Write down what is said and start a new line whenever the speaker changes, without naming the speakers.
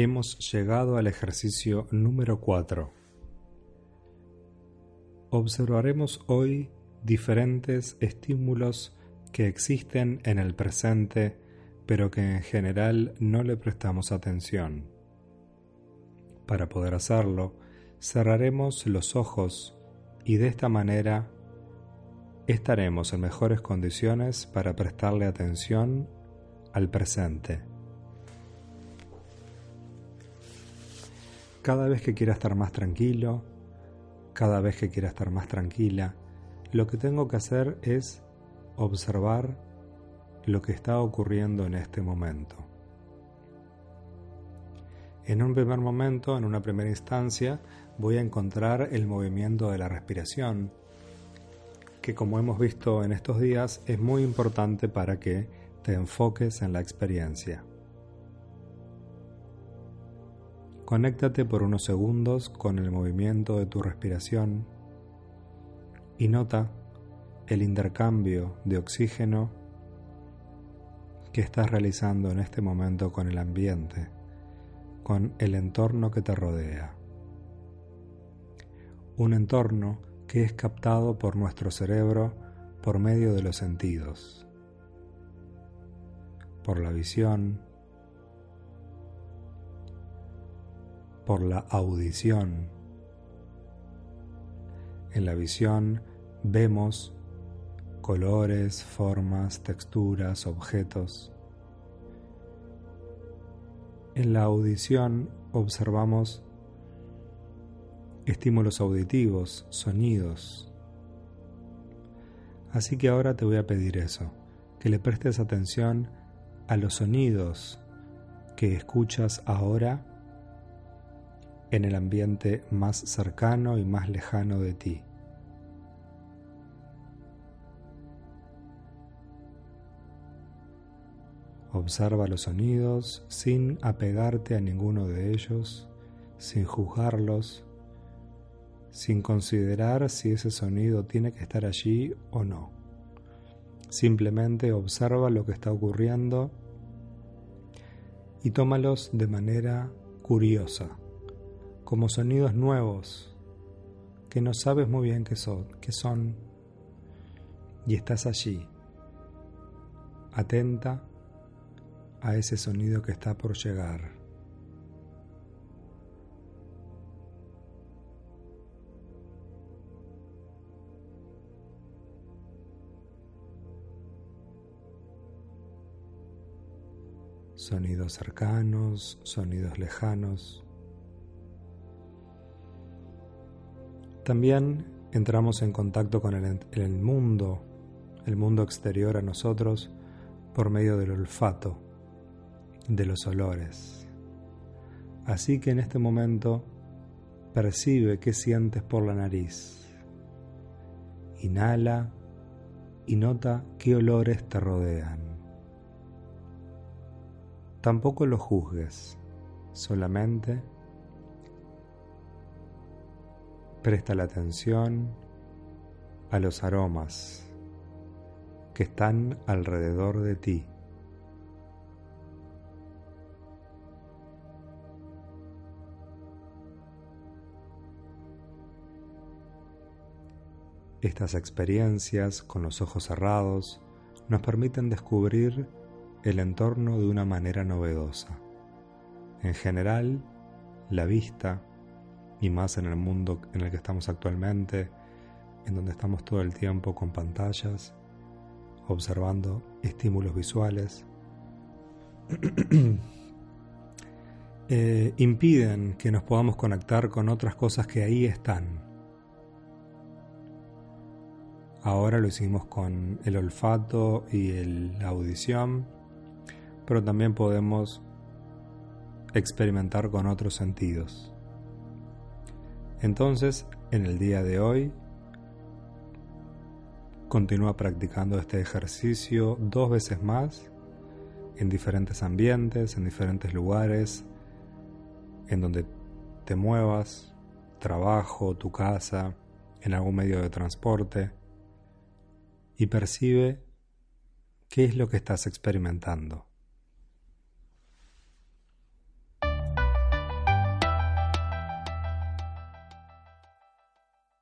Hemos llegado al ejercicio número 4. Observaremos hoy diferentes estímulos que existen en el presente, pero que en general no le prestamos atención. Para poder hacerlo, cerraremos los ojos y de esta manera estaremos en mejores condiciones para prestarle atención al presente. Cada vez que quiera estar más tranquilo, cada vez que quiera estar más tranquila, lo que tengo que hacer es observar lo que está ocurriendo en este momento. En un primer momento, en una primera instancia, voy a encontrar el movimiento de la respiración, que como hemos visto en estos días es muy importante para que te enfoques en la experiencia. Conéctate por unos segundos con el movimiento de tu respiración y nota el intercambio de oxígeno que estás realizando en este momento con el ambiente, con el entorno que te rodea. Un entorno que es captado por nuestro cerebro por medio de los sentidos, por la visión, por la audición. En la visión vemos colores, formas, texturas, objetos. En la audición observamos estímulos auditivos, sonidos. Así que ahora te voy a pedir eso, que le prestes atención a los sonidos que escuchas ahora en el ambiente más cercano y más lejano de ti. Observa los sonidos sin apegarte a ninguno de ellos, sin juzgarlos, sin considerar si ese sonido tiene que estar allí o no. Simplemente observa lo que está ocurriendo y tómalos de manera curiosa como sonidos nuevos que no sabes muy bien qué son, qué son y estás allí, atenta a ese sonido que está por llegar. Sonidos cercanos, sonidos lejanos. También entramos en contacto con el, mundo, el mundo exterior a nosotros, por medio del olfato, de los olores. Así que en este momento percibe qué sientes por la nariz. Inhala y nota qué olores te rodean. Tampoco lo juzgues, solamente Presta la atención a los aromas que están alrededor de ti. Estas experiencias con los ojos cerrados nos permiten descubrir el entorno de una manera novedosa. En general, la vista y más en el mundo en el que estamos actualmente, en donde estamos todo el tiempo con pantallas, observando estímulos visuales, eh, impiden que nos podamos conectar con otras cosas que ahí están. Ahora lo hicimos con el olfato y la audición, pero también podemos experimentar con otros sentidos. Entonces, en el día de hoy, continúa practicando este ejercicio dos veces más en diferentes ambientes, en diferentes lugares, en donde te muevas, trabajo, tu casa, en algún medio de transporte, y percibe qué es lo que estás experimentando.